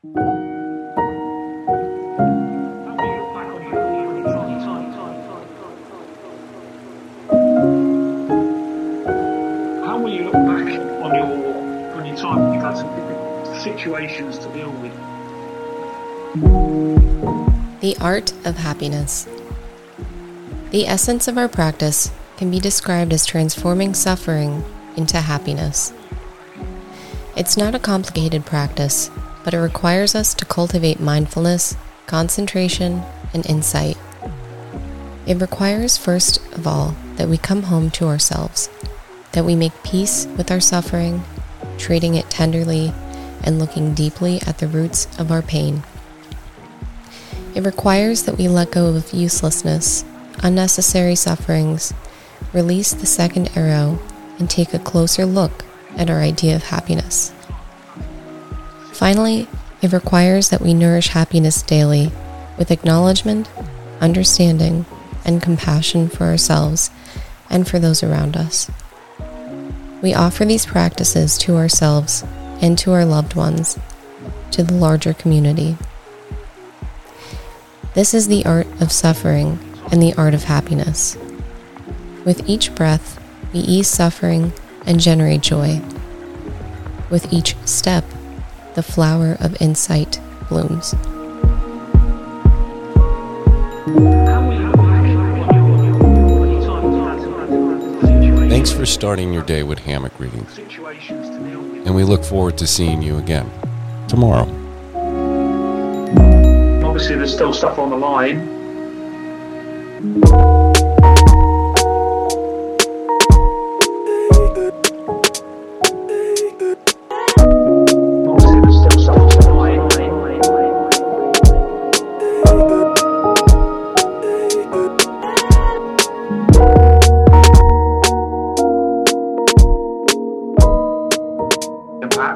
How will you look back on your on your time? You've had some situations to deal with. The art of happiness. The essence of our practice can be described as transforming suffering into happiness. It's not a complicated practice, but it requires us to cultivate mindfulness, concentration, and insight. It requires, first of all, that we come home to ourselves, that we make peace with our suffering, treating it tenderly, and looking deeply at the roots of our pain. It requires that we let go of uselessness, unnecessary sufferings, release the second arrow, and take a closer look at our idea of happiness. Finally, it requires that we nourish happiness daily with acknowledgement, understanding, and compassion for ourselves and for those around us. We offer these practices to ourselves and to our loved ones, to the larger community. This is the art of suffering and the art of happiness. With each breath, we ease suffering and generate joy. With each step, the flower of insight blooms. Thanks for starting your day with hammock readings, Situations to deal with. and we look forward to seeing you again tomorrow. Obviously, there's still stuff on the line.